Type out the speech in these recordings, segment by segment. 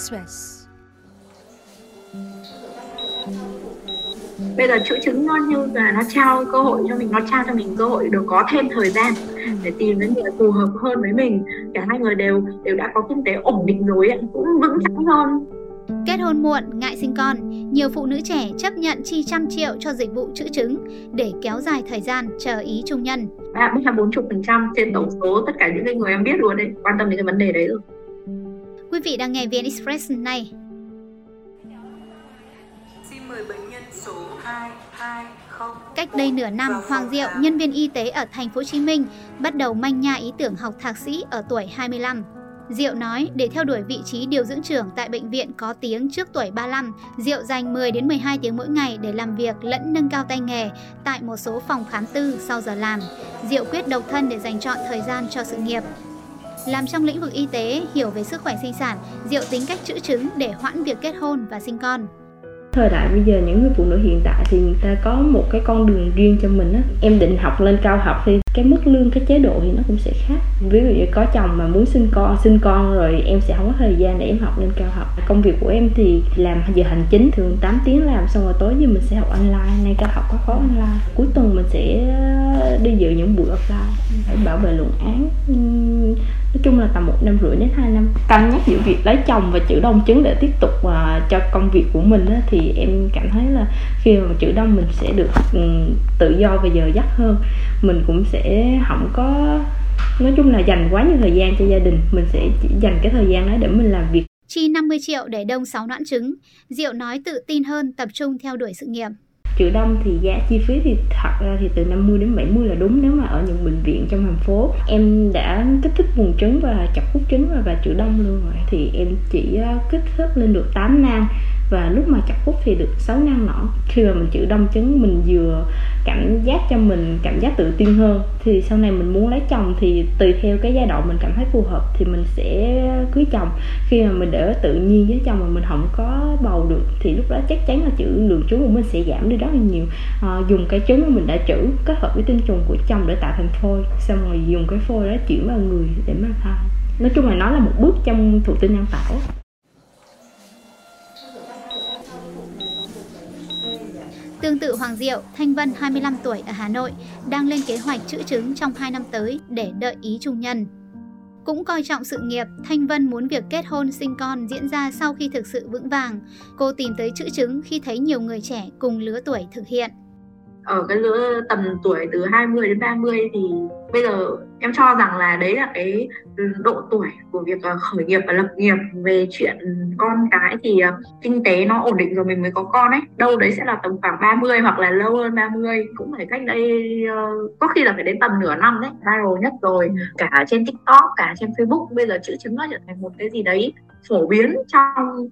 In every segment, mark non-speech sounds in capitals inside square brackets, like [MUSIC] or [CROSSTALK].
Express. bây giờ chữ chứng nó như là nó trao cơ hội cho mình nó trao cho mình cơ hội được có thêm thời gian để tìm đến người phù hợp hơn với mình. Cả hai người đều đều đã có kinh tế ổn định rồi cũng vững chắc hơn. Kết hôn muộn, ngại sinh con, nhiều phụ nữ trẻ chấp nhận chi trăm triệu cho dịch vụ chữ chứng để kéo dài thời gian chờ ý trung nhân. phần trăm trên tổng số tất cả những người em biết luôn đấy. Quan tâm đến cái vấn đề đấy rồi Quý vị đang nghe VN Express này. Xin mời bệnh nhân số 220. Cách đây nửa năm, Hoàng Diệu, nhân viên y tế ở thành phố Hồ Chí Minh, bắt đầu manh nha ý tưởng học thạc sĩ ở tuổi 25. Diệu nói để theo đuổi vị trí điều dưỡng trưởng tại bệnh viện có tiếng trước tuổi 35, Diệu dành 10 đến 12 tiếng mỗi ngày để làm việc lẫn nâng cao tay nghề tại một số phòng khám tư sau giờ làm. Diệu quyết độc thân để dành chọn thời gian cho sự nghiệp. Làm trong lĩnh vực y tế, hiểu về sức khỏe sinh sản, Diệu tính cách chữ chứng để hoãn việc kết hôn và sinh con. thời đại bây giờ những người phụ nữ hiện tại thì người ta có một cái con đường riêng cho mình á em định học lên cao học thì cái mức lương cái chế độ thì nó cũng sẽ khác. Ví dụ như có chồng mà muốn sinh con sinh con rồi em sẽ không có thời gian để em học lên cao học. Công việc của em thì làm giờ hành chính thường 8 tiếng làm xong rồi tối thì mình sẽ học online nay cao học có khóa online. Cuối tuần mình sẽ ờ, đi dự những buổi offline phải bảo vệ luận án. Nói chung là tầm một năm rưỡi đến hai năm. Cân nhắc giữa việc lấy chồng và chữ đông chứng để tiếp tục ờ, cho công việc của mình á, thì em cảm thấy là khi mà chữ đông mình sẽ được tự do và giờ giấc hơn mình cũng sẽ không có nói chung là dành quá nhiều thời gian cho gia đình. Mình sẽ dành cái thời gian đó để mình làm việc. Chi 50 triệu để đông 6 noãn trứng. Diệu nói tự tin hơn tập trung theo đuổi sự nghiệp. chữ đông thì giá chi phí thì thật ra thì từ 50 đến 70 là đúng nếu mà ở những bệnh viện trong thành phố. Em đã kích thích buồng trứng và chọc hút trứng và, và chữ đông luôn rồi. Thì em chỉ ờ, kích thích lên được 8 nang và lúc mà chặt hút thì được 6 nang nỏ khi mà mình chữ đông trứng mình vừa cảm giác cho mình cảm giác tự tin hơn thì sau này mình muốn lấy chồng thì tùy theo cái giai đoạn mình cảm thấy phù hợp thì mình sẽ cưới chồng. Khi mà mình để tự nhiên với chồng mà mình không có bầu được thì lúc đó chắc chắn là chữ lượng trứng của mình sẽ giảm đi rất là nhiều. À, dùng cái trứng mà mình đã trữ kết hợp với tinh trùng của chồng để tạo thành phôi xong rồi dùng cái phôi đó chuyển vào người để mang thai nói chung là nó là một bước trong thụ tinh nhân tạo. Tương tự Hoàng Diệu, Thanh Vân 25 tuổi ở Hà Nội đang lên kế hoạch chữ chứng trong 2 năm tới để đợi ý trung nhân. Cũng coi trọng sự nghiệp, Thanh Vân muốn việc kết hôn sinh con diễn ra sau khi thực sự vững vàng. Cô tìm tới chữ chứng khi thấy nhiều người trẻ cùng lứa tuổi thực hiện ở cái lứa tầm tuổi từ 20 đến 30 thì bây giờ em cho rằng là đấy là cái độ tuổi của việc ờ, khởi nghiệp và lập nghiệp về chuyện con cái thì ờ, kinh tế nó ổn định rồi mình mới có con ấy. Đâu đấy sẽ là tầm khoảng 30 hoặc là lâu hơn 30 cũng phải cách đây ờ, có khi là phải đến tầm nửa năm đấy viral nhất rồi. Cả trên tiktok cả trên facebook bây giờ chữ chứng nó trở thành một cái gì đấy phổ biến trong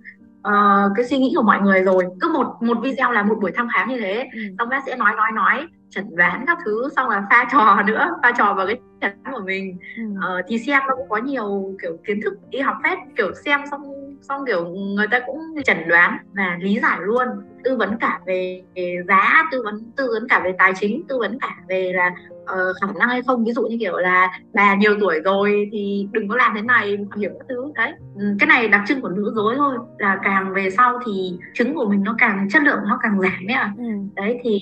ờ, cái suy nghĩ của mọi người rồi. Cứ một một video là một buổi thăm khám như thế xong bác sẽ nói nói nói chẩn đoán các thứ xong là pha trò [LAUGHS] nữa pha trò vào cái chẩn đoán của mình. Ờ, thì xem nó cũng có nhiều kiểu kiến thức y học phép kiểu xem xong xong kiểu người ta cũng chẩn đoán và lý giải luôn tư vấn cả về, về giá tư vấn tư vấn cả về tài chính tư vấn cả về là ờ, khả năng hay không. Ví dụ như kiểu là bà nhiều tuổi rồi thì đừng có làm thế này hiểm các thứ. Đấy. Ừ, cái này đặc trưng của nữ giới thôi. Là càng về sau thì trứng của mình nó càng chất lượng nó càng giảm ấy ạ. Đấy thì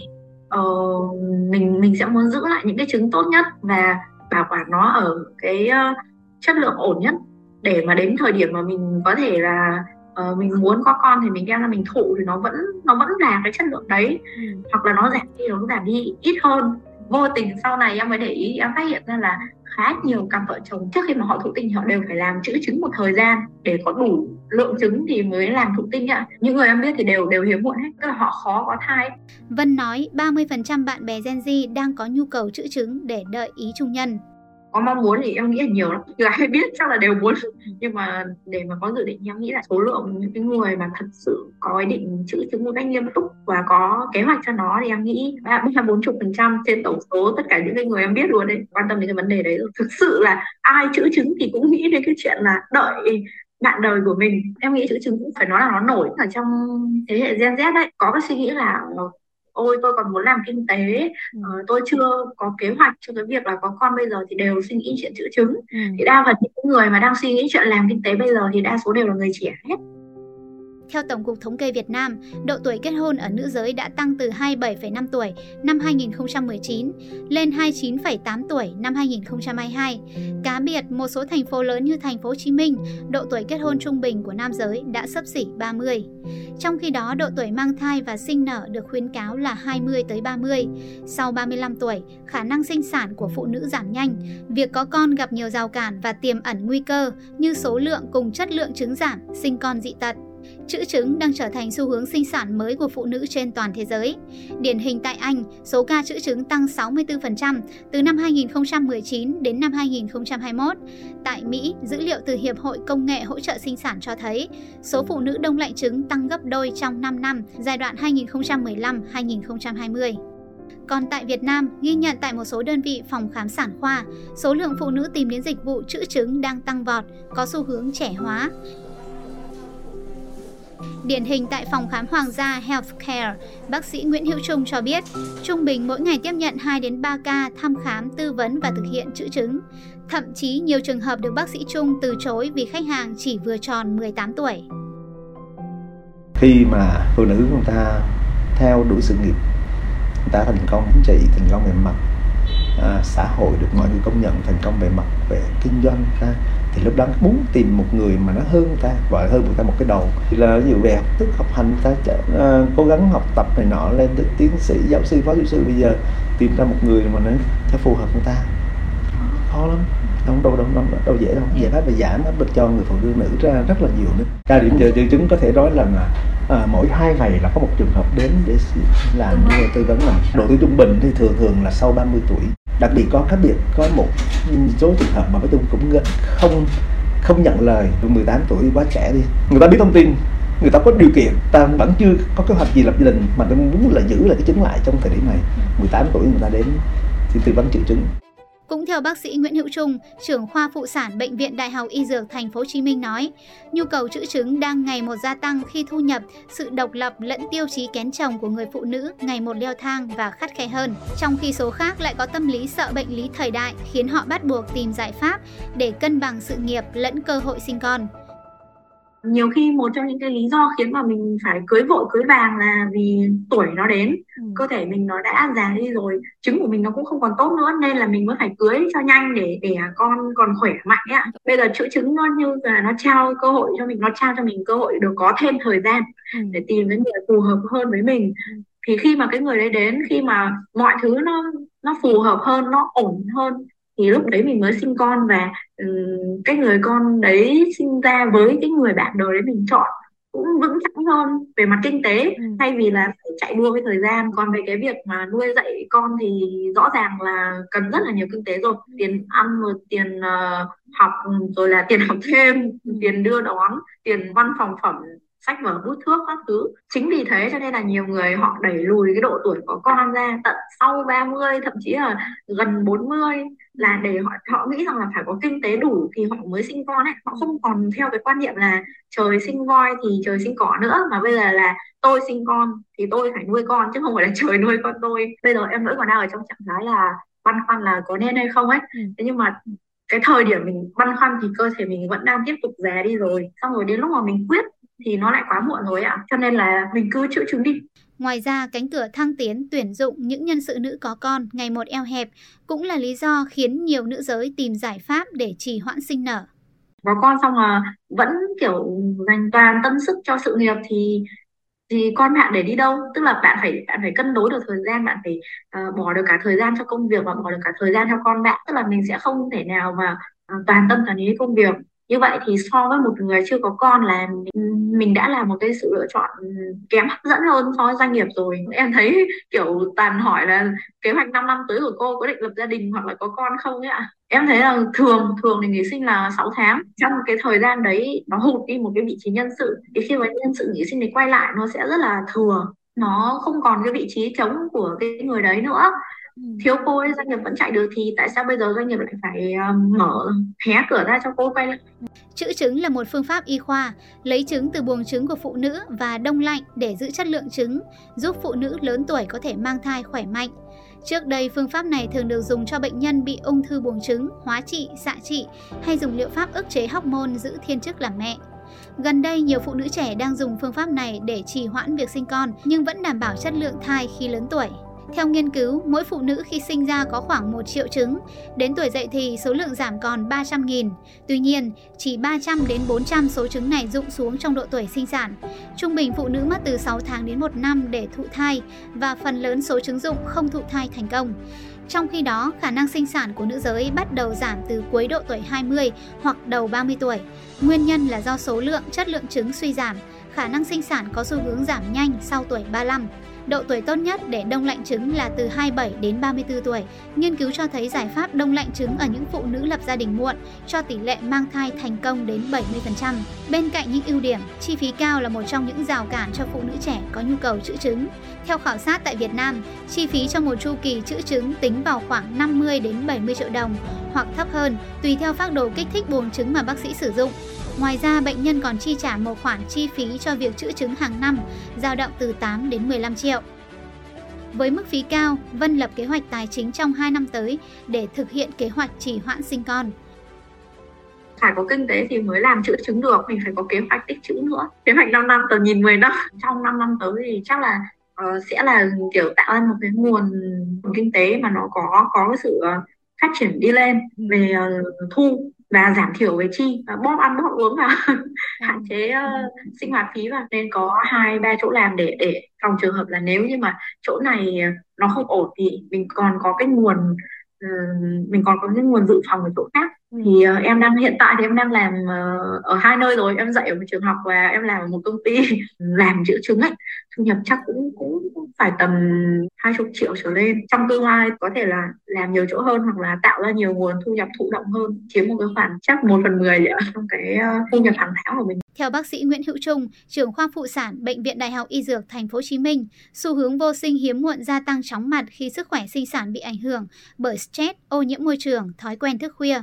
ờ, mình mình sẽ muốn giữ lại những cái trứng tốt nhất và bảo quản nó ở cái ờ, chất lượng ổn nhất để mà đến thời điểm mà mình có thể là ờ, mình muốn có con thì mình đem ra mình thụ thì nó vẫn nó vẫn là cái chất lượng đấy. Hoặc là nó giảm đi nó giảm đi ít hơn. Vô tình sau này em mới để ý em phát hiện ra là khá nhiều cặp vợ chồng trước khi mà họ thụ tinh họ đều phải làm chữ trứng một thời gian để có đủ lượng trứng thì mới làm thụ tinh ạ. Những người em biết thì đều đều hiếm muộn hết tức là họ khó có thai. Vân nói 30% bạn bè Gen Z đang có nhu cầu chữ chứng để đợi ý trung nhân có mong muốn thì em nghĩ là nhiều lắm. Gái biết, chắc là đều muốn. Nhưng mà để mà có dự định thì em nghĩ là số lượng những cái người mà thật sự có ý định chữ chứng một cách nghiêm túc và có kế hoạch cho nó thì em nghĩ ba ba, bốn chục phần trăm trên tổng số tất cả những cái người em biết luôn đấy. Quan tâm đến cái vấn đề đấy rồi. Thực sự là ai chữ chứng thì cũng nghĩ đến cái chuyện là đợi bạn đời của mình. Em nghĩ chữ chứng cũng phải nói là nó nổi ở trong thế hệ Gen Z đấy. Có cái suy nghĩ là ôi tôi còn muốn làm kinh tế. Ờ, tôi chưa có kế hoạch cho cái việc là có con bây giờ thì đều suy nghĩ chuyện chữ chứng. Thì đa phần những người mà đang suy nghĩ chuyện làm kinh tế bây giờ thì đa số đều là người trẻ hết theo Tổng cục Thống kê Việt Nam, độ tuổi kết hôn ở nữ giới đã tăng từ 27,5 tuổi năm 2019 lên 29,8 tuổi năm 2022. Cá biệt, một số thành phố lớn như thành phố Hồ Chí Minh, độ tuổi kết hôn trung bình của nam giới đã sấp xỉ 30. Trong khi đó, độ tuổi mang thai và sinh nở được khuyến cáo là 20 tới 30. Sau 35 tuổi, khả năng sinh sản của phụ nữ giảm nhanh, việc có con gặp nhiều rào cản và tiềm ẩn nguy cơ như số lượng cùng chất lượng trứng giảm, sinh con dị tật. Chữ trứng đang trở thành xu hướng sinh sản mới của phụ nữ trên toàn thế giới. Điển hình tại Anh, số ca chữ trứng tăng 64% từ năm 2019 đến năm 2021. Tại Mỹ, dữ liệu từ Hiệp hội Công nghệ hỗ trợ sinh sản cho thấy số phụ nữ đông lạnh trứng tăng gấp đôi trong 5 năm, giai đoạn 2015-2020. Còn tại Việt Nam, ghi nhận tại một số đơn vị phòng khám sản khoa, số lượng phụ nữ tìm đến dịch vụ chữ trứng đang tăng vọt, có xu hướng trẻ hóa. Điển hình tại phòng khám Hoàng gia Healthcare, bác sĩ Nguyễn Hữu Trung cho biết, trung bình mỗi ngày tiếp nhận 2 đến 3 ca thăm khám, tư vấn và thực hiện chữ chứng. Thậm chí nhiều trường hợp được bác sĩ Trung từ chối vì khách hàng chỉ vừa tròn 18 tuổi. Khi mà phụ nữ của ta theo đuổi sự nghiệp, người ta thành công chính trị, thành công về mặt à, xã hội được mọi người công nhận thành công về mặt về kinh doanh ta thì lúc đó muốn tìm một người mà nó hơn ta gọi hơn người ta một cái đầu. Thì là ví dụ về học thức học hành ta uh, cố gắng học tập này nọ lên tới tiến sĩ giáo sư phó giáo sư. Bây giờ tìm ra một người mà nó, nó phù hợp với ta. Khó lắm không đâu đâu đâu, đâu dễ đâu. Giải pháp về giảm áp lực cho người phụ nữ ra rất là nhiều nữa. Cao điểm giờ triệu chứng có thể nói là à, mỗi hai ngày là có một trường hợp đến để làm tư vấn là độ tuổi trung bình thì thường thường là sau 30 tuổi đặc biệt có khác biệt có một số trường hợp mà với tôi cũng không không nhận lời. 18 tuổi quá trẻ đi người ta biết thông tin người ta có điều kiện ta vẫn chưa có kế hoạch gì lập gia đình mà tôi muốn là giữ lại cái chứng lại trong thời điểm này. 18 tuổi người ta đến thì tư vấn triệu chứng cũng theo bác sĩ Nguyễn Hữu Trung, trưởng khoa phụ sản Bệnh viện Đại học Y Dược Thành phố Hồ Chí Minh nói, nhu cầu trữ trứng đang ngày một gia tăng khi thu nhập, sự độc lập lẫn tiêu chí kén chồng của người phụ nữ ngày một leo thang và khắt khe hơn. Trong khi số khác lại có tâm lý sợ bệnh lý thời đại khiến họ bắt buộc tìm giải pháp để cân bằng sự nghiệp lẫn cơ hội sinh con nhiều khi một trong những cái lý do khiến mà mình phải cưới vội cưới vàng là vì tuổi nó đến ừ. cơ thể mình nó đã già đi rồi trứng của mình nó cũng không còn tốt nữa nên là mình mới phải cưới cho nhanh để để con còn khỏe mạnh ạ bây giờ chữa trứng nó như là nó trao cơ hội cho mình nó trao cho mình cơ hội được có thêm thời gian ừ. để tìm cái người phù hợp hơn với mình ừ. thì khi mà cái người đấy đến khi mà mọi thứ nó nó phù hợp hơn nó ổn hơn thì lúc đấy mình mới sinh con và um, cái người con đấy sinh ra với cái người bạn đời đấy mình chọn cũng vững chắc hơn về mặt kinh tế ừ. thay vì là phải chạy đua với thời gian còn về cái việc mà nuôi dạy con thì rõ ràng là cần rất là nhiều kinh tế rồi tiền ăn rồi tiền uh, học rồi là tiền học thêm ừ. tiền đưa đón tiền văn phòng phẩm sách vở bút thước các thứ. Chính vì thế cho nên là nhiều người họ đẩy lùi cái độ tuổi có con ra tận sau 30 thậm chí là gần 40 là để họ họ nghĩ rằng là phải có kinh tế đủ thì họ mới sinh con ấy. Họ không còn theo cái quan niệm là trời sinh voi thì trời sinh cỏ nữa mà bây giờ là tôi sinh con thì tôi phải nuôi con chứ không phải là trời [LAUGHS] nuôi con tôi. Bây giờ em vẫn còn đang ở trong trạng thái là băn khoăn là có nên hay không ấy. Ừ. thế nhưng mà cái thời điểm mình băn khoăn thì cơ thể mình vẫn đang tiếp tục già đi rồi. Xong rồi đến lúc mà mình quyết thì nó lại quá muộn rồi ạ. Cho nên là mình cứ chữa chứng đi. Ngoài ra, cánh cửa thăng tiến tuyển dụng những nhân sự nữ có con ngày một eo hẹp cũng là lý do khiến nhiều nữ giới tìm giải pháp để trì hoãn sinh nở. Có con xong là vẫn kiểu dành toàn tâm sức cho sự nghiệp thì thì con bạn để đi đâu? Tức là bạn phải bạn phải cân đối được thời gian bạn phải uh, bỏ được cả thời gian cho công việc và bỏ được cả thời gian cho con bạn. Tức là mình sẽ không thể nào mà uh, toàn tâm toàn ý công việc như vậy thì so với một người chưa có con là mình đã là một cái sự lựa chọn kém hấp dẫn hơn so với doanh nghiệp rồi. Em thấy kiểu toàn hỏi là kế hoạch 5 năm tới của cô có định lập gia đình hoặc là có con không ấy ạ? Em thấy là thường thường thì nghỉ sinh là 6 tháng. Trong cái thời gian đấy, nó hụt đi một cái vị trí nhân sự. Thì khi mà nhân sự nghỉ sinh thì quay lại, nó sẽ rất là thừa. Nó không còn cái vị trí trống của cái người đấy nữa thiếu cô ấy doanh nghiệp vẫn chạy được thì tại sao bây giờ doanh nghiệp lại phải um, mở hé cửa ra cho cô quay lại Chữ trứng là một phương pháp y khoa, lấy trứng từ buồng trứng của phụ nữ và đông lạnh để giữ chất lượng trứng, giúp phụ nữ lớn tuổi có thể mang thai khỏe mạnh. Trước đây, phương pháp này thường được dùng cho bệnh nhân bị ung thư buồng trứng, hóa trị, xạ trị hay dùng liệu pháp ức chế hóc môn giữ thiên chức làm mẹ. Gần đây, nhiều phụ nữ trẻ đang dùng phương pháp này để trì hoãn việc sinh con nhưng vẫn đảm bảo chất lượng thai khi lớn tuổi. Theo nghiên cứu, mỗi phụ nữ khi sinh ra có khoảng 1 triệu trứng, đến tuổi dậy thì số lượng giảm còn 300.000. Tuy nhiên, chỉ 300 đến 400 số trứng này rụng xuống trong độ tuổi sinh sản. Trung bình phụ nữ mất từ 6 tháng đến 1 năm để thụ thai và phần lớn số trứng rụng không thụ thai thành công. Trong khi đó, khả năng sinh sản của nữ giới bắt đầu giảm từ cuối độ tuổi 20 hoặc đầu 30 tuổi. Nguyên nhân là do số lượng, chất lượng trứng suy giảm, khả năng sinh sản có xu hướng giảm nhanh sau tuổi 35. Độ tuổi tốt nhất để đông lạnh trứng là từ 27 đến 34 tuổi. Nghiên cứu cho thấy giải pháp đông lạnh trứng ở những phụ nữ lập gia đình muộn cho tỷ lệ mang thai thành công đến 70%. Bên cạnh những ưu điểm, chi phí cao là một trong những rào cản cho phụ nữ trẻ có nhu cầu trữ trứng. Theo khảo sát tại Việt Nam, chi phí cho một chu kỳ trữ trứng tính vào khoảng 50 đến 70 triệu đồng hoặc thấp hơn tùy theo phác đồ kích thích buồng trứng mà bác sĩ sử dụng. Ngoài ra, bệnh nhân còn chi trả một khoản chi phí cho việc chữa chứng hàng năm, dao động từ 8 đến 15 triệu. Với mức phí cao, Vân lập kế hoạch tài chính trong 2 năm tới để thực hiện kế hoạch trì hoãn sinh con. Phải có kinh tế thì mới làm chữa chứng được, mình phải có kế hoạch tích chữ nữa. Kế hoạch 5 năm tầm nhìn 10 năm. Trong 5 năm tới thì chắc là uh, sẽ là kiểu tạo ra một cái nguồn, nguồn kinh tế mà nó có có cái sự ờ, phát triển đi lên về uh, thu và giảm thiểu về chi và bóp ăn bóp uống và [LAUGHS] hạn chế uh, sinh hoạt phí và nên có hai ba chỗ làm để để phòng trường hợp là nếu như mà chỗ này nó không ổn thì mình còn có cái nguồn uh, mình còn có cái nguồn dự phòng ở chỗ khác thì uh, em đang hiện tại thì em đang làm uh, ở hai nơi rồi. Em dạy ở một trường học và em làm ở một công ty [LAUGHS] làm chữ chứng ấy. Thu nhập chắc cũng cũng phải tầm hai chục triệu trở lên. Trong tương lai có thể là làm nhiều chỗ hơn hoặc là tạo ra nhiều nguồn thu nhập thụ động hơn chiếm một cái khoản chắc một phần mười trong cái uh, thu nhập hàng tháng của mình. Theo bác sĩ Nguyễn Hữu Trung, trưởng khoa phụ sản Bệnh viện Đại học Y Dược Thành phố Hồ Chí Minh, xu hướng vô sinh hiếm muộn gia tăng chóng mặt khi sức khỏe sinh sản bị ảnh hưởng bởi stress, ô nhiễm môi trường, thói quen thức khuya.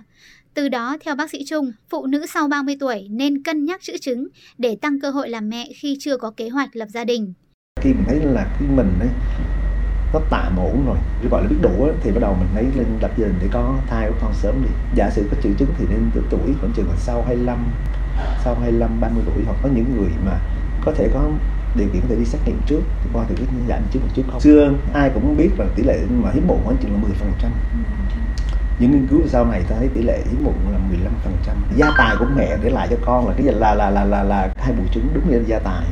Từ đó, theo bác sĩ Trung, phụ nữ sau 30 tuổi nên cân nhắc chữ trứng để tăng cơ hội làm mẹ khi chưa có kế hoạch lập gia đình. Khi mình thấy là khi mình ấy, nó tạm ổn rồi, cái gọi là biết đủ ấy, thì bắt đầu mình lấy lên lập gia đình để có thai có con sớm đi. Giả sử có triệu chứng thì nên từ tuổi khoảng chừng là sau 25, sau 25, 30 tuổi hoặc có những người mà có thể có điều kiện có thể đi xét nghiệm trước thì qua thử cái giảm trước một chút không xưa ai cũng biết là tỷ lệ mà hiếm muộn khoảng chừng là 10 phần trăm những nghiên cứu sau này ta thấy tỷ lệ hiếm muộn là 15 phần trăm. Gia tài của mẹ để lại cho con là cái là là là là là hai bù trứng đúng như gia tài.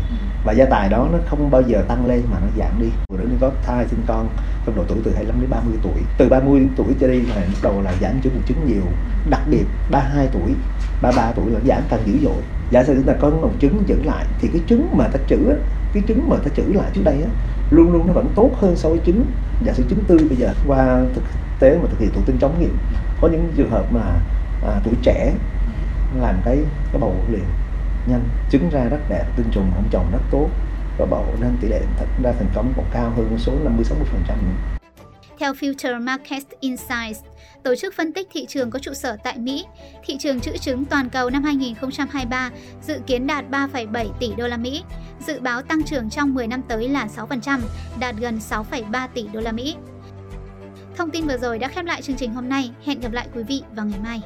Và gia tài đó nó không bao giờ tăng lên mà nó giảm đi. Phụ nữ có thai, sinh con trong độ tuổi từ 25 đến 30 tuổi. Từ 30 tuổi trở đi là bắt đầu là giảm chứng buồng trứng nhiều. Đặc biệt 32 tuổi 33 tuổi là giảm càng dữ dội. Giả sử chúng ta có một trứng giữ lại thì cái trứng mà ta trữ cái trứng mà ta trữ lại trước đây á, luôn luôn nó vẫn tốt hơn so với trứng giả sử trứng tươi bây giờ qua thực tế mà thực hiện thụ tinh chống nghiệm. Có những trường hợp mà à, tuổi trẻ làm cái cái bầu liền nhanh trứng ra rất đẹp tinh trùng không trồng rất tốt và bầu nên tỷ lệ thật ra thành công còn cao hơn số 50 60 phần trăm theo Future Market Insights, tổ chức phân tích thị trường có trụ sở tại Mỹ, thị trường chữ chứng toàn cầu năm 2023 dự kiến đạt 3,7 tỷ đô la Mỹ, dự báo tăng trưởng trong 10 năm tới là 6%, đạt gần 6,3 tỷ đô la Mỹ. Thông tin vừa rồi đã khép lại chương trình hôm nay. Hẹn gặp lại quý vị vào ngày mai.